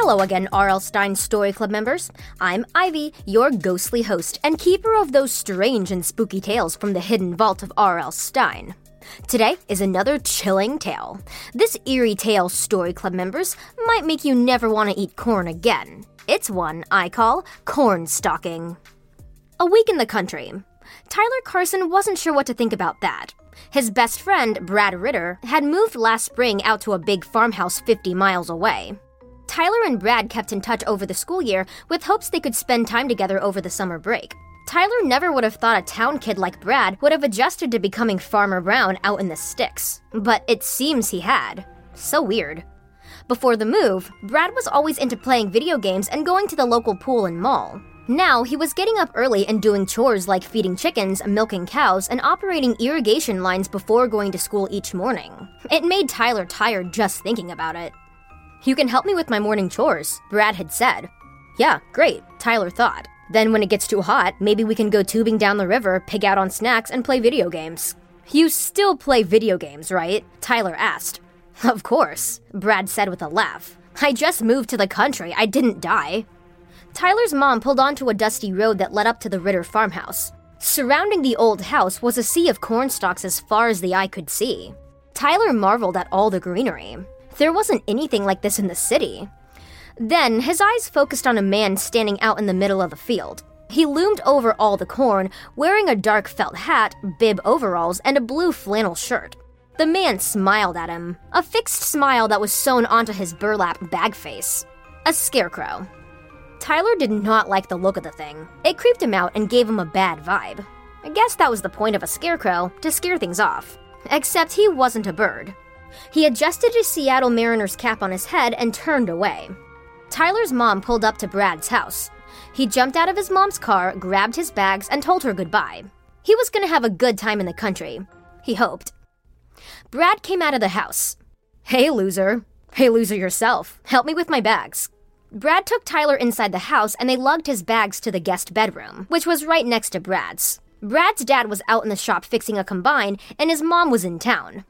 Hello again, R.L. Stine Story Club members. I'm Ivy, your ghostly host and keeper of those strange and spooky tales from the hidden vault of R.L. Stine. Today is another chilling tale. This eerie tale, Story Club members, might make you never want to eat corn again. It's one I call Corn Stalking. A week in the country. Tyler Carson wasn't sure what to think about that. His best friend, Brad Ritter, had moved last spring out to a big farmhouse 50 miles away. Tyler and Brad kept in touch over the school year with hopes they could spend time together over the summer break. Tyler never would have thought a town kid like Brad would have adjusted to becoming Farmer Brown out in the sticks, but it seems he had. So weird. Before the move, Brad was always into playing video games and going to the local pool and mall. Now, he was getting up early and doing chores like feeding chickens, milking cows, and operating irrigation lines before going to school each morning. It made Tyler tired just thinking about it. You can help me with my morning chores, Brad had said. Yeah, great, Tyler thought. Then, when it gets too hot, maybe we can go tubing down the river, pig out on snacks, and play video games. You still play video games, right? Tyler asked. Of course, Brad said with a laugh. I just moved to the country, I didn't die. Tyler's mom pulled onto a dusty road that led up to the Ritter farmhouse. Surrounding the old house was a sea of cornstalks as far as the eye could see. Tyler marveled at all the greenery. There wasn't anything like this in the city. Then his eyes focused on a man standing out in the middle of the field. He loomed over all the corn, wearing a dark felt hat, bib overalls, and a blue flannel shirt. The man smiled at him, a fixed smile that was sewn onto his burlap bag face. A scarecrow. Tyler did not like the look of the thing. It creeped him out and gave him a bad vibe. I guess that was the point of a scarecrow, to scare things off. Except he wasn't a bird. He adjusted his Seattle Mariners cap on his head and turned away. Tyler's mom pulled up to Brad's house. He jumped out of his mom's car, grabbed his bags, and told her goodbye. He was going to have a good time in the country. He hoped. Brad came out of the house. Hey, loser. Hey, loser yourself. Help me with my bags. Brad took Tyler inside the house and they lugged his bags to the guest bedroom, which was right next to Brad's. Brad's dad was out in the shop fixing a combine, and his mom was in town.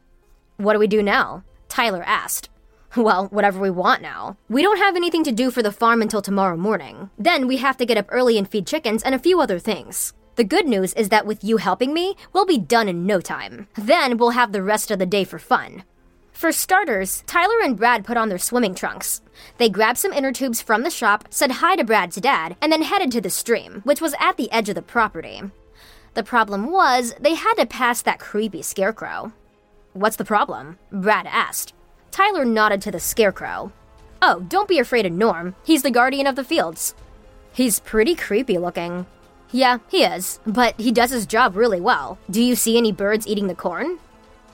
What do we do now? Tyler asked. Well, whatever we want now. We don't have anything to do for the farm until tomorrow morning. Then we have to get up early and feed chickens and a few other things. The good news is that with you helping me, we'll be done in no time. Then we'll have the rest of the day for fun. For starters, Tyler and Brad put on their swimming trunks. They grabbed some inner tubes from the shop, said hi to Brad's dad, and then headed to the stream, which was at the edge of the property. The problem was, they had to pass that creepy scarecrow. What's the problem? Brad asked. Tyler nodded to the scarecrow. Oh, don't be afraid of Norm. He's the guardian of the fields. He's pretty creepy looking. Yeah, he is, but he does his job really well. Do you see any birds eating the corn?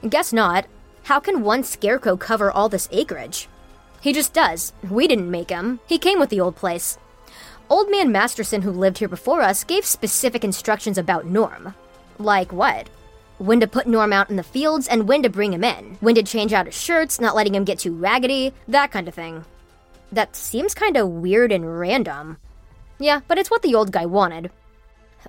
Guess not. How can one scarecrow cover all this acreage? He just does. We didn't make him. He came with the old place. Old man Masterson, who lived here before us, gave specific instructions about Norm. Like what? When to put Norm out in the fields and when to bring him in, when to change out his shirts, not letting him get too raggedy, that kind of thing. That seems kinda weird and random. Yeah, but it's what the old guy wanted.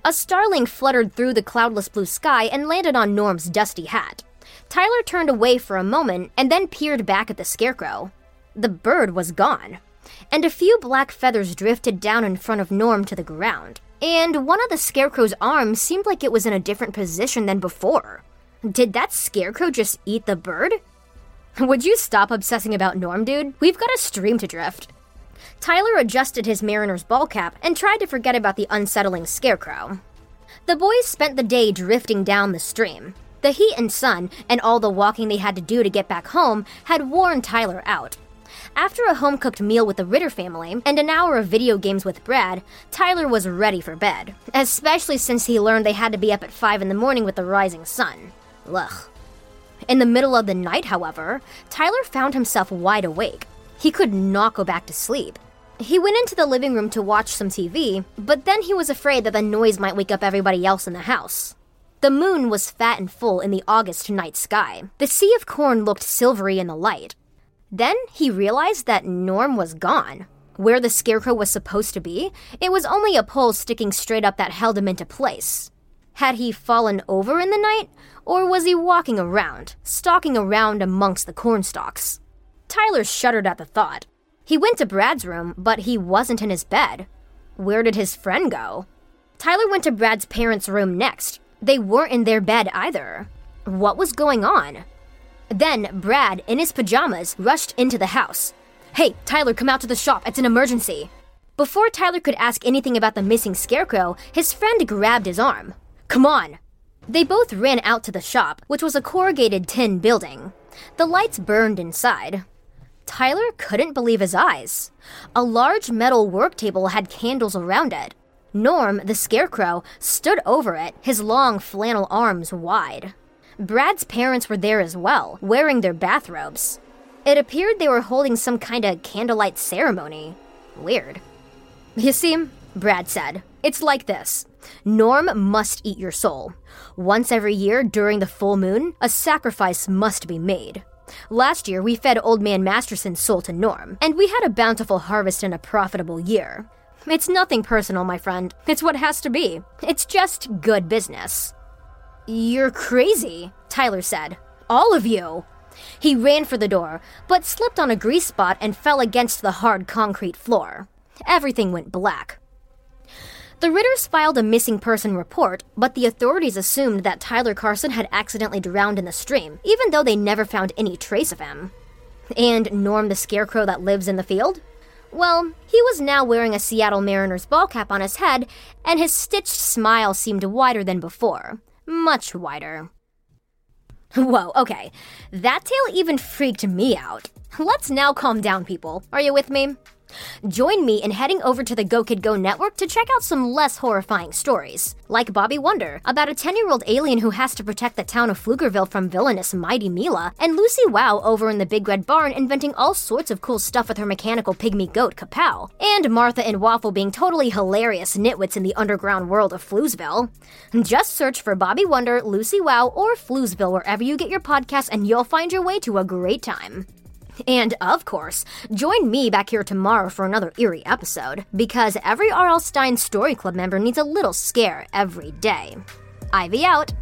A starling fluttered through the cloudless blue sky and landed on Norm's dusty hat. Tyler turned away for a moment and then peered back at the scarecrow. The bird was gone, and a few black feathers drifted down in front of Norm to the ground. And one of the scarecrow's arms seemed like it was in a different position than before. Did that scarecrow just eat the bird? Would you stop obsessing about Norm, dude? We've got a stream to drift. Tyler adjusted his Mariners ball cap and tried to forget about the unsettling scarecrow. The boys spent the day drifting down the stream. The heat and sun, and all the walking they had to do to get back home, had worn Tyler out. After a home cooked meal with the Ritter family and an hour of video games with Brad, Tyler was ready for bed, especially since he learned they had to be up at 5 in the morning with the rising sun. Ugh. In the middle of the night, however, Tyler found himself wide awake. He could not go back to sleep. He went into the living room to watch some TV, but then he was afraid that the noise might wake up everybody else in the house. The moon was fat and full in the August night sky. The sea of corn looked silvery in the light. Then he realized that Norm was gone. Where the scarecrow was supposed to be, it was only a pole sticking straight up that held him into place. Had he fallen over in the night, or was he walking around, stalking around amongst the cornstalks? Tyler shuddered at the thought. He went to Brad's room, but he wasn't in his bed. Where did his friend go? Tyler went to Brad's parents' room next. They weren't in their bed either. What was going on? Then Brad, in his pajamas, rushed into the house. Hey, Tyler, come out to the shop. It's an emergency. Before Tyler could ask anything about the missing scarecrow, his friend grabbed his arm. Come on! They both ran out to the shop, which was a corrugated tin building. The lights burned inside. Tyler couldn't believe his eyes. A large metal work table had candles around it. Norm, the scarecrow, stood over it, his long flannel arms wide. Brad's parents were there as well, wearing their bathrobes. It appeared they were holding some kind of candlelight ceremony. Weird. You see, Brad said, it's like this Norm must eat your soul. Once every year during the full moon, a sacrifice must be made. Last year, we fed Old Man Masterson's soul to Norm, and we had a bountiful harvest and a profitable year. It's nothing personal, my friend. It's what has to be. It's just good business. You're crazy, Tyler said. All of you. He ran for the door, but slipped on a grease spot and fell against the hard concrete floor. Everything went black. The Ritters filed a missing person report, but the authorities assumed that Tyler Carson had accidentally drowned in the stream, even though they never found any trace of him. And Norm the Scarecrow that lives in the field? Well, he was now wearing a Seattle Mariners ball cap on his head, and his stitched smile seemed wider than before much wider. Whoa, okay. That tale even freaked me out. Let's now calm down, people. Are you with me? Join me in heading over to the Go Kid Go network to check out some less horrifying stories, like Bobby Wonder, about a 10 year old alien who has to protect the town of Pflugerville from villainous Mighty Mila, and Lucy Wow over in the Big Red Barn inventing all sorts of cool stuff with her mechanical pygmy goat, Kapow, and Martha and Waffle being totally hilarious nitwits in the underground world of Floozeville. Just search for Bobby Wonder, Lucy Wow, or Floozeville wherever you get your podcasts, and you'll find your way to a great time. And of course, join me back here tomorrow for another eerie episode, because every R.L. Stine Story Club member needs a little scare every day. Ivy out.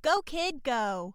Go, kid, go.